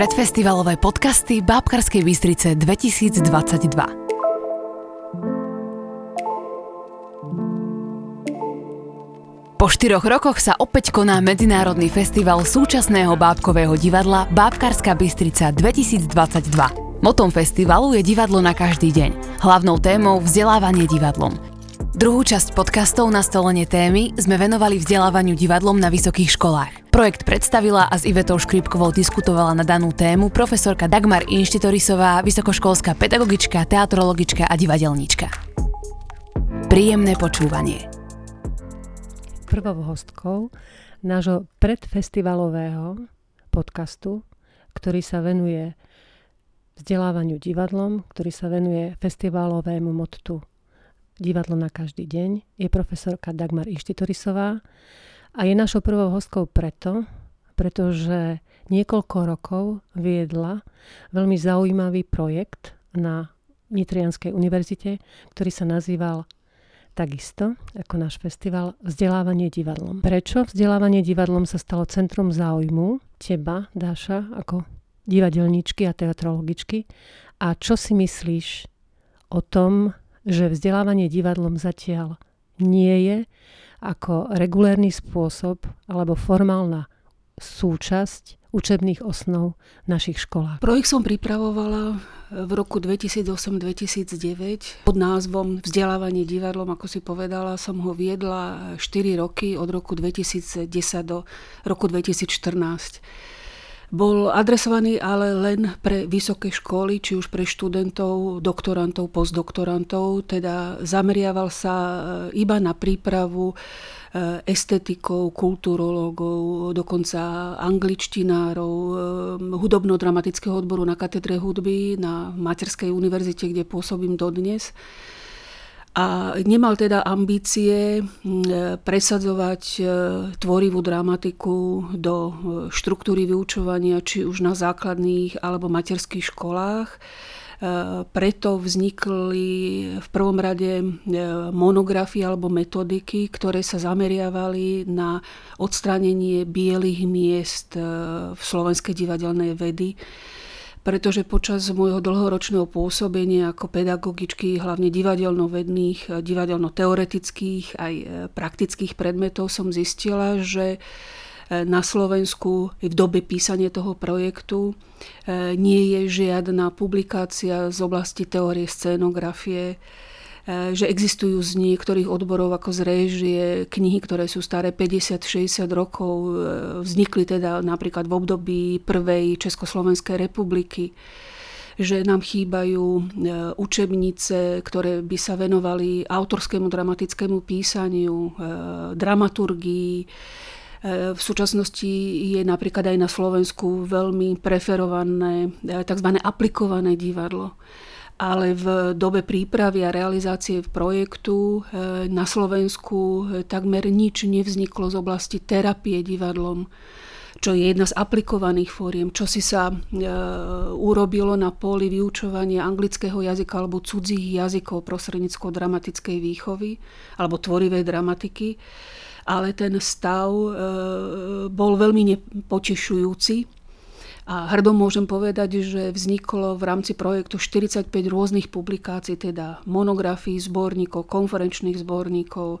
Predfestivalové podcasty Bábkarskej Bystrice 2022. Po štyroch rokoch sa opäť koná Medzinárodný festival súčasného bábkového divadla Bábkarská Bystrica 2022. Motom festivalu je divadlo na každý deň. Hlavnou témou vzdelávanie divadlom. Druhú časť podcastov na stolenie témy sme venovali vzdelávaniu divadlom na vysokých školách. Projekt predstavila a s Ivetou Škripkovou diskutovala na danú tému profesorka Dagmar Inštitorisová, vysokoškolská pedagogička, teatrologička a divadelníčka. Príjemné počúvanie. Prvou hostkou nášho predfestivalového podcastu, ktorý sa venuje vzdelávaniu divadlom, ktorý sa venuje festivalovému mottu Divadlo na každý deň, je profesorka Dagmar Inštitorisová, a je našou prvou hostkou preto, pretože niekoľko rokov viedla veľmi zaujímavý projekt na Nitrianskej univerzite, ktorý sa nazýval takisto ako náš festival Vzdelávanie divadlom. Prečo vzdelávanie divadlom sa stalo centrom záujmu teba, Dáša, ako divadelníčky a teatrologičky a čo si myslíš o tom, že vzdelávanie divadlom zatiaľ nie je ako regulérny spôsob alebo formálna súčasť učebných osnov v našich školách. Projekt som pripravovala v roku 2008-2009 pod názvom Vzdelávanie divadlom, ako si povedala, som ho viedla 4 roky od roku 2010 do roku 2014 bol adresovaný ale len pre vysoké školy, či už pre študentov, doktorantov, postdoktorantov, teda zameriaval sa e, iba na prípravu e, estetikov, kulturológov, dokonca angličtinárov, e, hudobno-dramatického odboru na katedre hudby na Materskej univerzite, kde pôsobím dodnes a nemal teda ambície presadzovať e, tvorivú dramatiku do e, štruktúry vyučovania, či už na základných alebo materských školách. E, preto vznikli v prvom rade monografie alebo metodiky, ktoré sa zameriavali na odstránenie bielých miest v slovenskej divadelnej vedy pretože počas môjho dlhoročného pôsobenia ako pedagogičky, hlavne divadelno-vedných, divadelno-teoretických aj e, praktických predmetov som zistila, že e, na Slovensku v dobe písania toho projektu nie je žiadna publikácia z oblasti teórie scénografie, E, že existujú z niektorých odborov ako z réžie knihy, ktoré sú staré 50-60 rokov, e, vznikli teda napríklad v období prvej Československej republiky že nám chýbajú e, učebnice, ktoré by sa venovali autorskému dramatickému písaniu, dramaturgii. V súčasnosti je napríklad aj na Slovensku veľmi preferované tzv. aplikované divadlo ale v dobe prípravy a realizácie projektu eh, na Slovensku eh, takmer nič nevzniklo z oblasti terapie divadlom čo je jedna z aplikovaných fóriem, čo si sa e, urobilo na poli vyučovania anglického jazyka alebo cudzích jazykov prostredníctvom dramatickej výchovy alebo tvorivej dramatiky. Ale ten stav e, bol veľmi nepotešujúci a hrdom môžem povedať, že vzniklo v rámci projektu 45 rôznych publikácií, teda monografií, zborníkov, konferenčných zborníkov, e,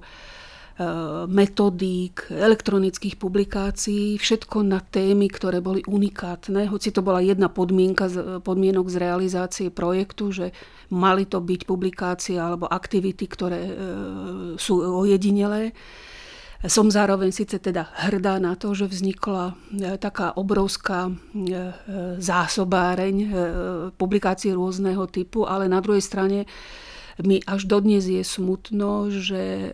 metodík, elektronických publikácií, všetko na témy, ktoré boli unikátne, hoci to bola jedna podmienka, podmienok z realizácie projektu, že mali to byť publikácie alebo aktivity, ktoré e, sú ojedinelé. Som zároveň síce teda hrdá na to, že vznikla e, taká obrovská e, e, zásobáreň publikácií rôzneho typu, ale na druhej strane mi až dodnes je smutno, že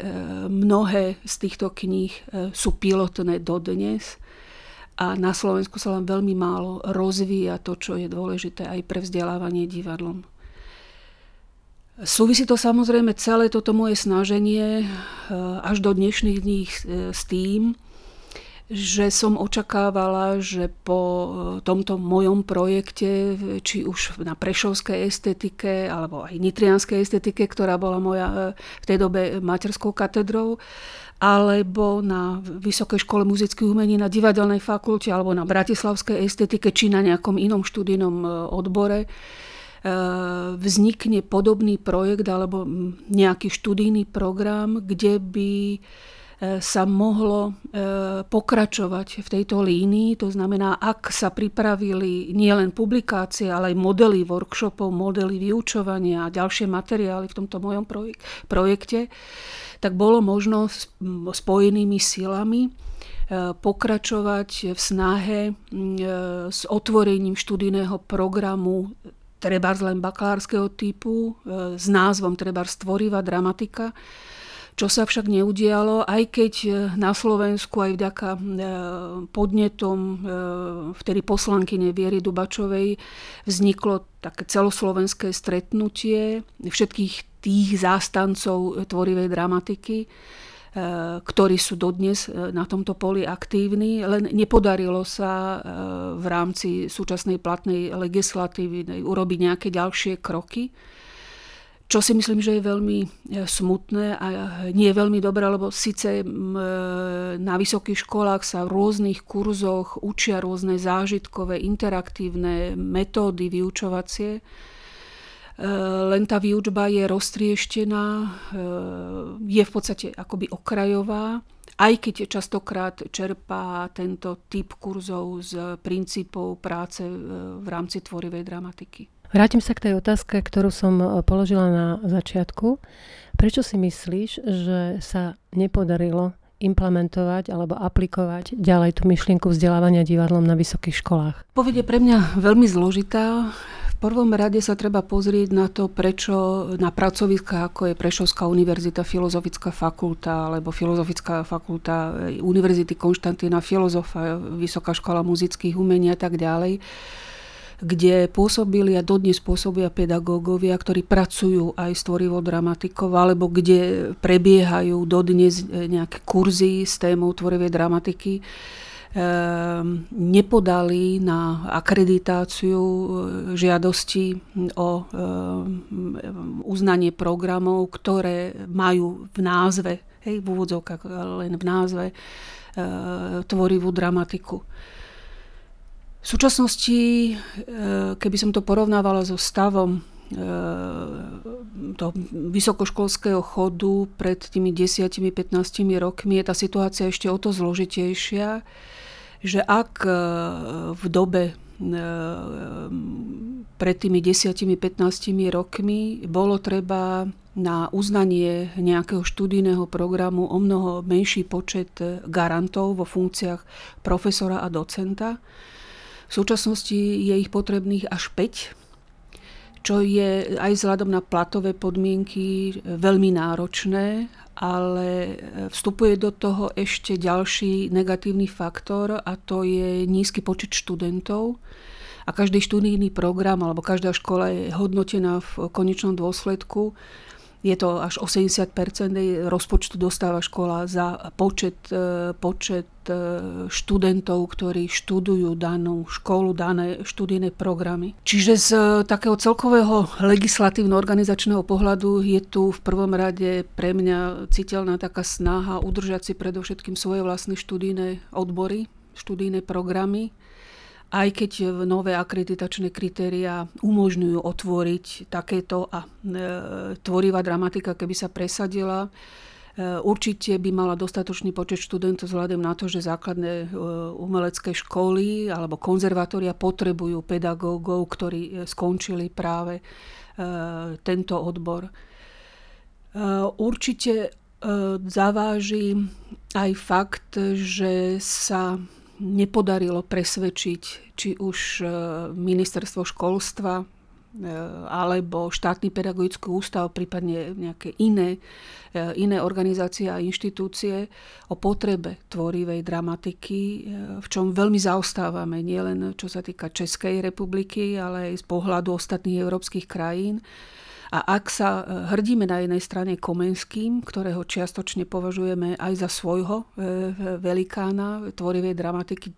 mnohé z týchto kníh sú pilotné dodnes a na Slovensku sa len veľmi málo rozvíja to, čo je dôležité aj pre vzdelávanie divadlom. Súvisí to samozrejme celé toto moje snaženie eh, až do dnešných dní eh, s tým, že som očakávala, že po e, tomto mojom projekte, či už na prešovskej estetike, alebo aj nitrianskej estetike, ktorá bola moja v tej dobe materskou katedrou, alebo na Vysokej škole muzických umení na divadelnej fakulte, alebo na bratislavskej estetike, či na nejakom inom študijnom odbore, vznikne podobný projekt alebo nejaký študijný program, kde by E, sa mohlo e, pokračovať v tejto línii. To znamená, ak sa pripravili nielen publikácie, ale aj modely workshopov, modely vyučovania a ďalšie materiály v tomto mojom projekte, tak bolo možno spojenými silami pokračovať v snahe s otvorením študijného programu trebárs len bakalárskeho typu s názvom trebárs tvorivá dramatika, čo sa však neudialo, aj keď e, na Slovensku aj vďaka e, podnetom e, vtedy poslankyne Viery Dubačovej vzniklo také celoslovenské stretnutie všetkých tých zástancov tvorivej dramatiky, ktorí sú dodnes na tomto poli aktívni, len nepodarilo sa v rámci súčasnej platnej legislatívy urobiť nejaké ďalšie kroky. Čo si myslím, že je veľmi e, smutné a nie je veľmi dobré, lebo síce e, na vysokých školách sa v rôznych kurzoch učia rôzne zážitkové, interaktívne metódy vyučovacie, e, len tá výučba je roztrieštená, je v podstate akoby okrajová, aj keď častokrát čerpá tento typ kurzov z princípov práce v rámci tvorivej dramatiky. Vrátim sa k tej otázke, ktorú som položila na začiatku. Prečo si myslíš, že sa nepodarilo implementovať alebo aplikovať ďalej tú myšlienku vzdelávania divadlom na vysokých školách? Povedie pre mňa veľmi zložitá. Prvom rade sa treba pozrieť na to, prečo na pracoviskách, ako je Prešovská univerzita, Filozofická fakulta alebo Filozofická fakulta Univerzity Konštantína Filozofa, Vysoká škola muzických umení a tak ďalej, kde pôsobili a dodnes pôsobia pedagógovia, ktorí pracujú aj s tvorivou dramatikou, alebo kde prebiehajú dodnes e, nejaké kurzy s témou tvorivej dramatiky nepodali na akreditáciu e, žiadosti o ehm, uznanie programov, ktoré majú v názve, hej, v úvodzovkách len v názve, e, tvorivú dramatiku. V súčasnosti, e, keby som to porovnávala so stavom toho vysokoškolského chodu pred tými 10-15 rokmi, je tá situácia ešte o to zložitejšia, že ak e, v dobe pred tými 10-15 rokmi bolo treba na uznanie nejakého študijného programu o mnoho menší počet garantov vo funkciách profesora a docenta, v súčasnosti je ich potrebných až 5, čo je aj vzhľadom na platové podmienky veľmi náročné, ale vstupuje do toho ešte ďalší negatívny faktor a to je nízky počet študentov. A každý študijný program alebo každá škola je hodnotená v konečnom dôsledku je to až 80% rozpočtu dostáva škola za počet, e, počet e, študentov, ktorí študujú danú školu, dané študijné programy. Čiže z e, takého celkového legislatívno-organizačného pohľadu je tu v prvom rade pre mňa citeľná taká snaha udržať si predovšetkým svoje vlastné študijné odbory, študijné programy, aj keď nové akreditačné kritéria umožňujú otvoriť takéto a e, tvorivá dramatika, keby sa presadila, e, Určite by mala dostatočný počet študentov vzhľadom na to, že základné e, umelecké školy alebo konzervatória potrebujú pedagógov, ktorí skončili práve tento odbor. Určite zaváži aj fakt, že sa nepodarilo presvedčiť či už e, ministerstvo školstva e, alebo štátny pedagogický ústav, prípadne nejaké iné, e, iné organizácie a inštitúcie o potrebe tvorivej dramatiky, v čom veľmi zaostávame, nielen čo sa týka Českej republiky, ale aj z pohľadu ostatných európskych krajín. A ak sa hrdíme na jednej strane Komenským, ktorého čiastočne považujeme aj za svojho velikána tvorivej dramatiky,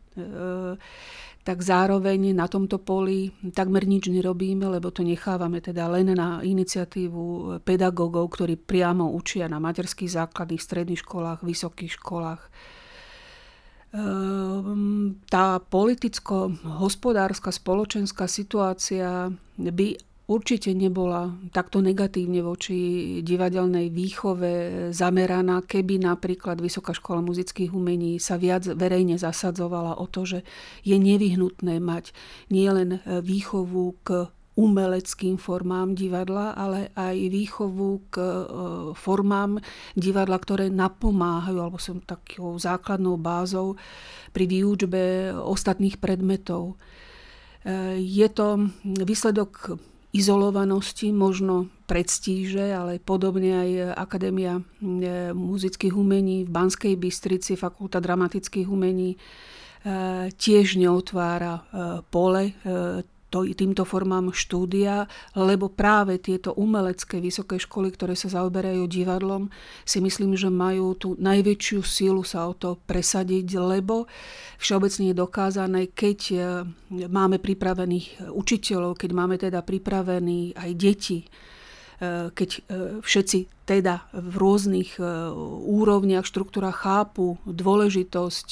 tak zároveň na tomto poli takmer nič nerobíme, lebo to nechávame teda len na iniciatívu pedagógov, ktorí priamo učia na materských základných, stredných školách, vysokých školách. Ehm, tá politicko-hospodárska, spoločenská situácia by určite nebola takto negatívne voči divadelnej výchove zameraná, keby napríklad Vysoká škola muzických umení sa viac verejne zasadzovala o to, že je nevyhnutné mať nielen výchovu k umeleckým formám divadla, ale aj výchovu k e, formám divadla, ktoré napomáhajú alebo sú takou základnou bázou pri výučbe ostatných predmetov. E, je to výsledok izolovanosti, možno predstíže, ale podobne aj Akadémia e, muzických umení v Banskej Bystrici, Fakulta dramatických umení e, tiež neotvára e, pole to, týmto formám štúdia, lebo práve tieto umelecké vysoké školy, ktoré sa zaoberajú divadlom, si myslím, že majú tú najväčšiu sílu sa o to presadiť, lebo všeobecne je dokázané, keď e, máme pripravených učiteľov, keď máme teda pripravení aj deti, keď eh, všetci teda v rôznych eh, úrovniach, štruktúrach chápu dôležitosť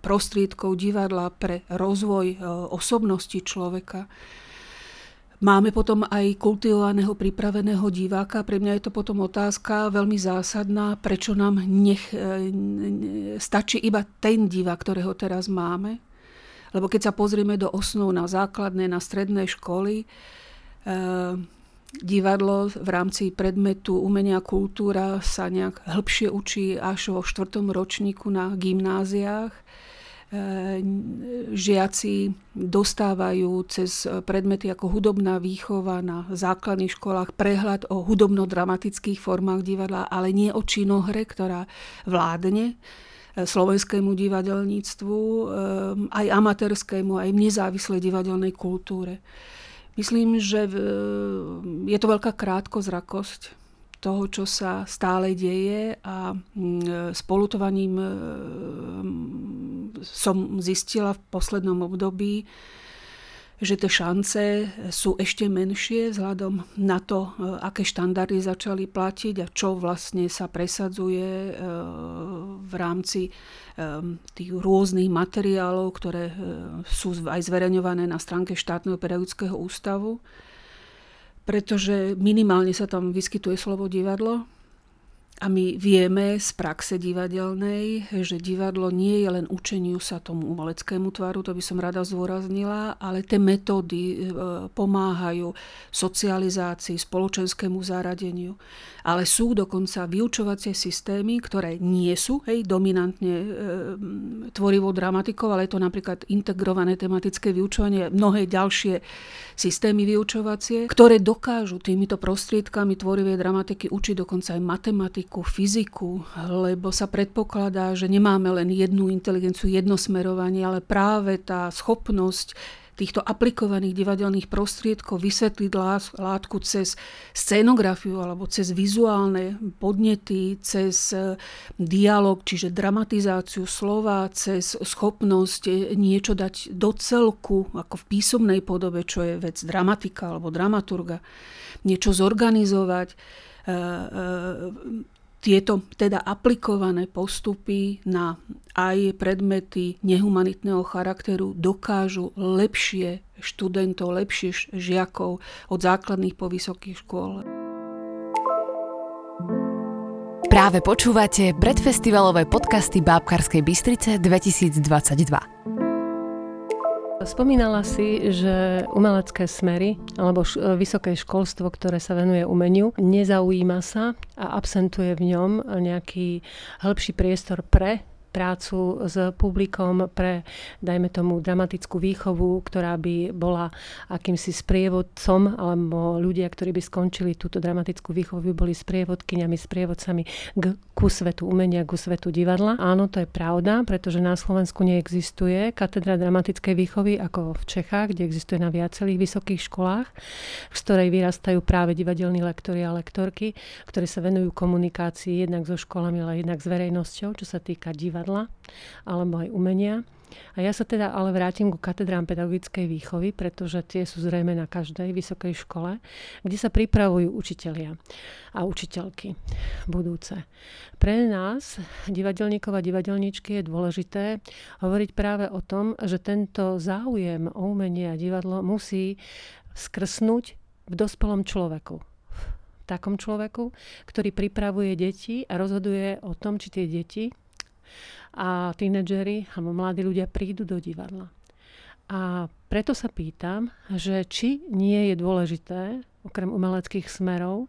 prostriedkov divadla pre rozvoj osobnosti človeka, Máme potom aj kultivovaného, pripraveného diváka. Pre mňa je to potom otázka veľmi zásadná, prečo nám nech, stačí iba ten divák, ktorého teraz máme. Lebo keď sa pozrieme do osnov na základné, na stredné školy, divadlo v rámci predmetu umenia kultúra sa nejak hĺbšie učí až vo štvrtom ročníku na gymnáziách. E, žiaci dostávajú cez predmety ako hudobná výchova na základných školách prehľad o hudobno-dramatických formách divadla, ale nie o činohre, ktorá vládne e, slovenskému divadelníctvu, e, aj amatérskému, aj nezávislej divadelnej kultúre. Myslím, že je to veľká krátkozrakosť toho, čo sa stále deje a mm, spolutovaním mm, som zistila v poslednom období, že tie šance sú ešte menšie vzhľadom na to, e, aké štandardy začali platiť a čo vlastne sa presadzuje e, v rámci e, tých rôznych materiálov, ktoré sú aj zverejňované na stránke štátneho pedagogického ústavu. Pretože minimálne sa tam vyskytuje slovo divadlo, a my vieme z praxe divadelnej, že divadlo nie je len učeniu sa tomu umeleckému tvaru, to by som rada zdôraznila, ale tie metódy e, pomáhajú socializácii, spoločenskému zaradeniu. Ale sú dokonca vyučovacie systémy, ktoré nie sú hej, dominantne e, tvorivou dramatikou, ale je to napríklad integrované tematické vyučovanie, mnohé ďalšie systémy vyučovacie, ktoré dokážu týmito prostriedkami tvorivej dramatiky učiť dokonca aj matematiku, matematiku, fyziku, lebo sa predpokladá, že nemáme len jednu inteligenciu, jedno smerovanie, ale práve tá schopnosť týchto aplikovaných divadelných prostriedkov vysvetliť látku cez scénografiu alebo cez vizuálne podnety, cez e, dialog, čiže dramatizáciu slova, cez schopnosť niečo dať do celku, ako v písomnej podobe, čo je vec dramatika alebo dramaturga, niečo zorganizovať e, e, tieto teda aplikované postupy na aj predmety nehumanitného charakteru dokážu lepšie študentov, lepšie žiakov od základných po vysokých škôl. Práve počúvate predfestivalové podcasty Bábkarskej Bystrice 2022. Spomínala si, že umelecké smery alebo š- e, vysoké školstvo, ktoré sa venuje umeniu, nezaujíma sa a absentuje v ňom nejaký hĺbší priestor pre prácu s publikom pre, dajme tomu, dramatickú výchovu, ktorá by bola akýmsi sprievodcom, alebo ľudia, ktorí by skončili túto dramatickú výchovu, by boli sprievodkyňami, sprievodcami k, ku svetu umenia, ku svetu divadla. Áno, to je pravda, pretože na Slovensku neexistuje katedra dramatickej výchovy ako v Čechách, kde existuje na viacerých vysokých školách, z ktorej vyrastajú práve divadelní lektori a lektorky, ktorí sa venujú komunikácii jednak so školami, ale jednak s verejnosťou, čo sa týka divadla alebo aj umenia. A ja sa teda ale vrátim ku katedrám pedagogickej výchovy, pretože tie sú zrejme na každej vysokej škole, kde sa pripravujú učitelia a učiteľky budúce. Pre nás, divadelníkov a divadelníčky, je dôležité hovoriť práve o tom, že tento záujem o umenie a divadlo musí skrsnúť v dospelom človeku takom človeku, ktorý pripravuje deti a rozhoduje o tom, či tie deti a tínedžeri alebo mladí ľudia prídu do divadla. A preto sa pýtam, že či nie je dôležité, okrem umeleckých smerov,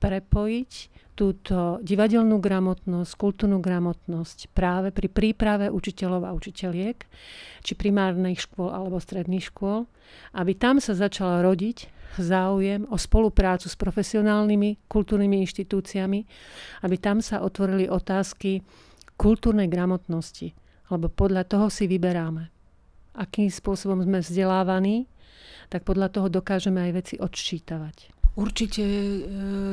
prepojiť túto divadelnú gramotnosť, kultúrnu gramotnosť práve pri príprave učiteľov a učiteľiek, či primárnych škôl alebo stredných škôl, aby tam sa začala rodiť záujem o spoluprácu s profesionálnymi kultúrnymi inštitúciami, aby tam sa otvorili otázky kultúrnej gramotnosti, lebo podľa toho si vyberáme. Akým spôsobom sme vzdelávaní, tak podľa toho dokážeme aj veci odščítavať. Určite e,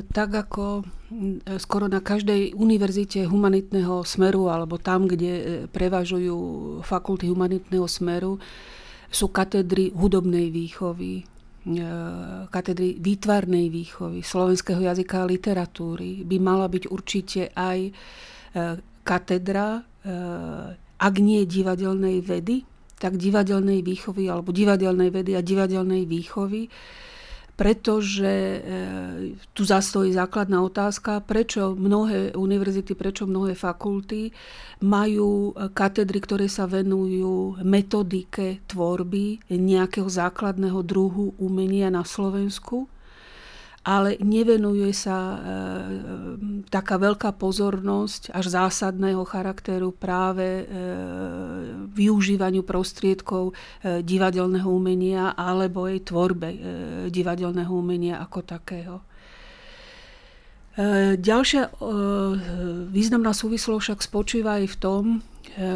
tak ako e, skoro na každej univerzite humanitného smeru alebo tam, kde e, prevažujú fakulty humanitného smeru, sú katedry hudobnej výchovy, katedry výtvarnej výchovy, slovenského jazyka a literatúry by mala byť určite aj katedra, e, ak nie divadelnej vedy, tak divadelnej výchovy alebo divadelnej vedy a divadelnej výchovy, pretože e, tu zastojí základná otázka, prečo mnohé univerzity, prečo mnohé fakulty majú katedry, ktoré sa venujú metodike tvorby nejakého základného druhu umenia na Slovensku ale nevenuje sa e, taká veľká pozornosť až zásadného charakteru práve e, využívaniu prostriedkov e, divadelného umenia alebo jej tvorbe e, divadelného umenia ako takého. E, ďalšia e, významná súvislosť však spočíva aj v tom, E,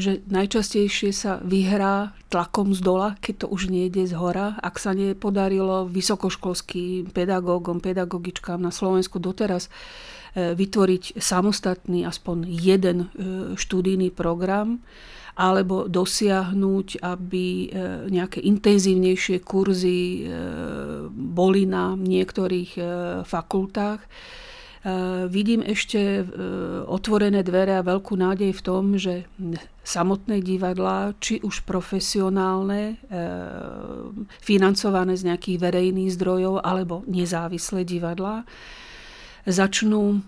že najčastejšie sa vyhrá tlakom z dola, keď to už nejde z hora. Ak sa nepodarilo vysokoškolským pedagógom, pedagogičkám na Slovensku doteraz vytvoriť samostatný aspoň jeden študijný program, alebo dosiahnuť, aby nejaké intenzívnejšie kurzy boli na niektorých fakultách, Eh, vidím ešte otvorené dvere a veľkú nádej v tom, že samotné divadlá, či už profesionálne, financované z nejakých verejných zdrojov, alebo nezávislé divadlá, začnú e,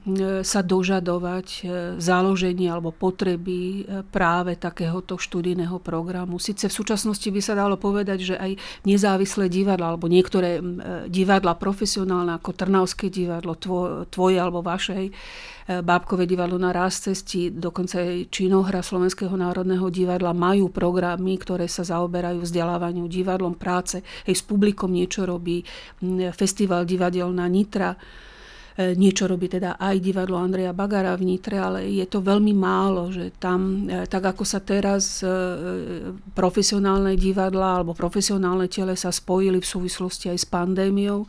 sa dožadovať e, založenie alebo potreby e, práve takéhoto študijného programu. Sice v súčasnosti by sa dalo povedať, že aj nezávislé divadla alebo niektoré divadla profesionálne ako Trnavské divadlo, tvoje alebo vašej, Bábkové divadlo na ráz cesti, dokonca aj činohra Slovenského národného divadla majú programy, ktoré sa zaoberajú vzdelávaniu divadlom práce, hej, s publikom niečo robí, festival divadelná Nitra, E, niečo robí teda aj divadlo Andreja Bagara v Nitre, ale je to veľmi málo, že tam, e, tak ako sa teraz e, profesionálne divadla alebo profesionálne tele sa spojili v súvislosti aj s pandémiou,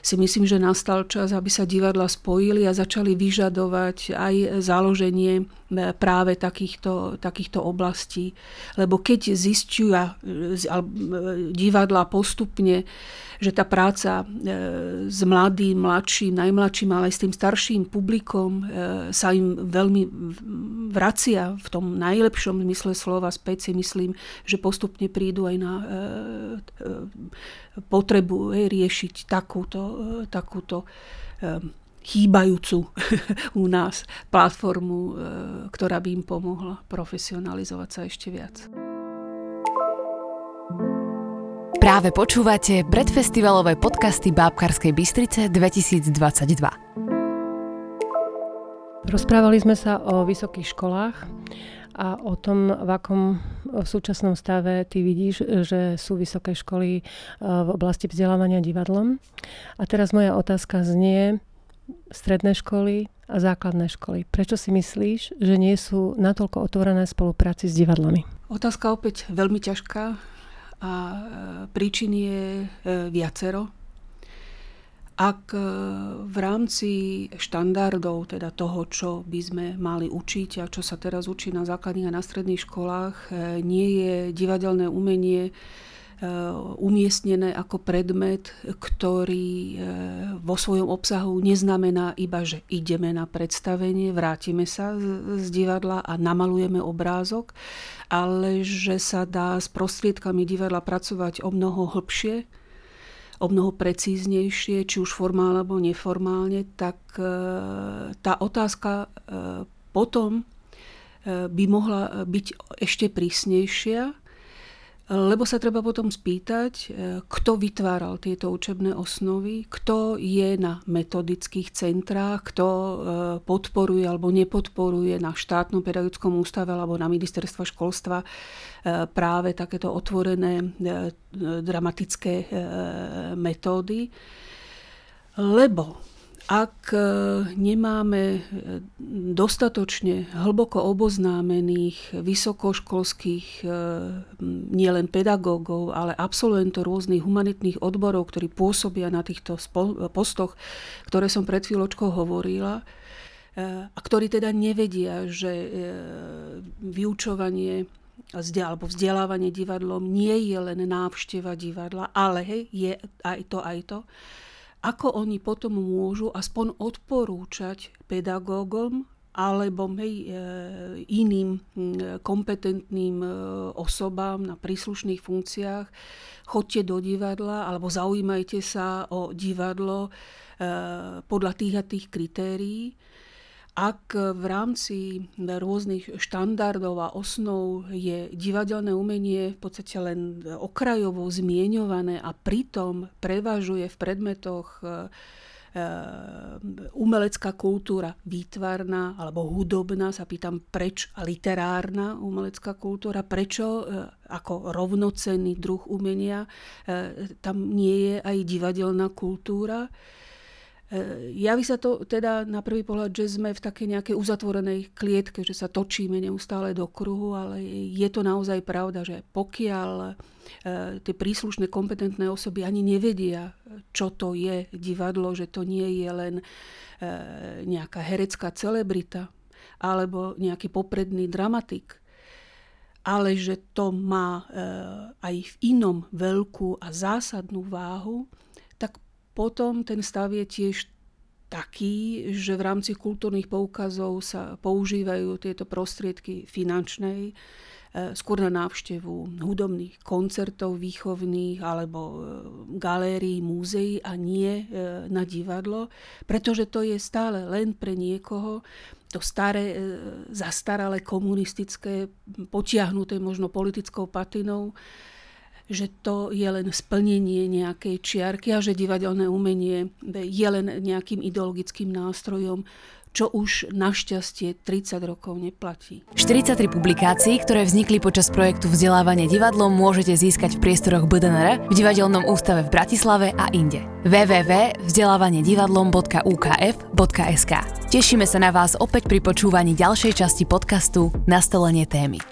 si myslím, že nastal čas, aby sa divadla spojili a začali vyžadovať aj založenie práve takýchto, takýchto oblastí. Lebo keď zistia divadla postupne, že tá práca e, s mladým, mladším, najmladším, ale aj s tým starším publikom e, sa im veľmi vracia v tom najlepšom zmysle slova späť si myslím, že postupne prídu aj na e, potrebu riešiť takúto, takúto chýbajúcu u nás platformu, ktorá by im pomohla profesionalizovať sa ešte viac. Práve počúvate predfestivalové podcasty Bábkarskej Bystrice 2022. Rozprávali sme sa o vysokých školách a o tom, v akom v súčasnom stave ty vidíš, že sú vysoké školy v oblasti vzdelávania divadlom. A teraz moja otázka znie, stredné školy a základné školy. Prečo si myslíš, že nie sú natoľko otvorené spolupráci s divadlami? Otázka opäť veľmi ťažká a príčin je viacero. Ak e, v rámci štandardov, teda toho, čo by sme mali učiť a čo sa teraz učí na základných a na stredných školách, e, nie je divadelné umenie e, umiestnené ako predmet, ktorý vo svojom obsahu neznamená iba, že ideme na predstavenie, vrátime sa z divadla a namalujeme obrázok, ale že sa dá s prostriedkami divadla pracovať o mnoho hlbšie, o mnoho precíznejšie, či už formálne alebo neformálne, tak e, tá otázka e, potom e, by mohla byť ešte prísnejšia, lebo sa treba potom spýtať, e, kto vytváral tieto učebné osnovy, kto je na metodických centrách, kto e, podporuje alebo nepodporuje na štátnom pedagogickom ústave alebo na ministerstva školstva e, práve takéto otvorené dramatické metódy. Lebo ak e, nemáme e, dostatočne hlboko oboznámených vysokoškolských e, nielen pedagógov, ale absolventov rôznych humanitných odborov, ktorí pôsobia na týchto postoch, ktoré som pred chvíľočkou hovorila, a ktorí teda nevedia, že vyučovanie alebo vzdelávanie divadlom nie je len návšteva divadla, ale je aj to, aj to ako oni potom môžu aspoň odporúčať pedagógom alebo e, iným kompetentným e, osobám na príslušných funkciách, chodte do divadla alebo zaujímajte sa o divadlo e, podľa tých a tých kritérií ak v rámci rôznych štandardov a osnov je divadelné umenie v podstate len okrajovo zmieňované a pritom prevažuje v predmetoch e, e, umelecká kultúra výtvarná alebo hudobná, sa pýtam preč a literárna umelecká kultúra, prečo e, ako rovnocenný druh umenia tam nie je aj divadelná kultúra. E, javí sa to teda na prvý pohľad, že sme v takej nejakej uzatvorenej klietke, že sa točíme neustále do kruhu, ale je to naozaj pravda, že pokiaľ e, tie príslušné kompetentné osoby ani nevedia, čo to je divadlo, že to nie je len e, nejaká herecká celebrita alebo nejaký popredný dramatik, ale že to má aj v inom veľkú a zásadnú váhu, potom ten stav je tiež taký, že v rámci kultúrnych poukazov sa používajú tieto prostriedky finančnej, e, skôr na návštevu hudobných koncertov výchovných alebo e, galérií, múzeí a nie e, na divadlo, pretože to je stále len pre niekoho to staré, zastaralé komunistické, potiahnuté možno politickou patinou, že to je len splnenie nejakej čiarky a že divadelné umenie je len nejakým ideologickým nástrojom, čo už našťastie 30 rokov neplatí. 43 publikácií, ktoré vznikli počas projektu Vzdelávanie divadlom, môžete získať v priestoroch BDNR, v Divadelnom ústave v Bratislave a inde. www.vzdelávaniedivadlom.ukf.sk Tešíme sa na vás opäť pri počúvaní ďalšej časti podcastu Nastolenie témy.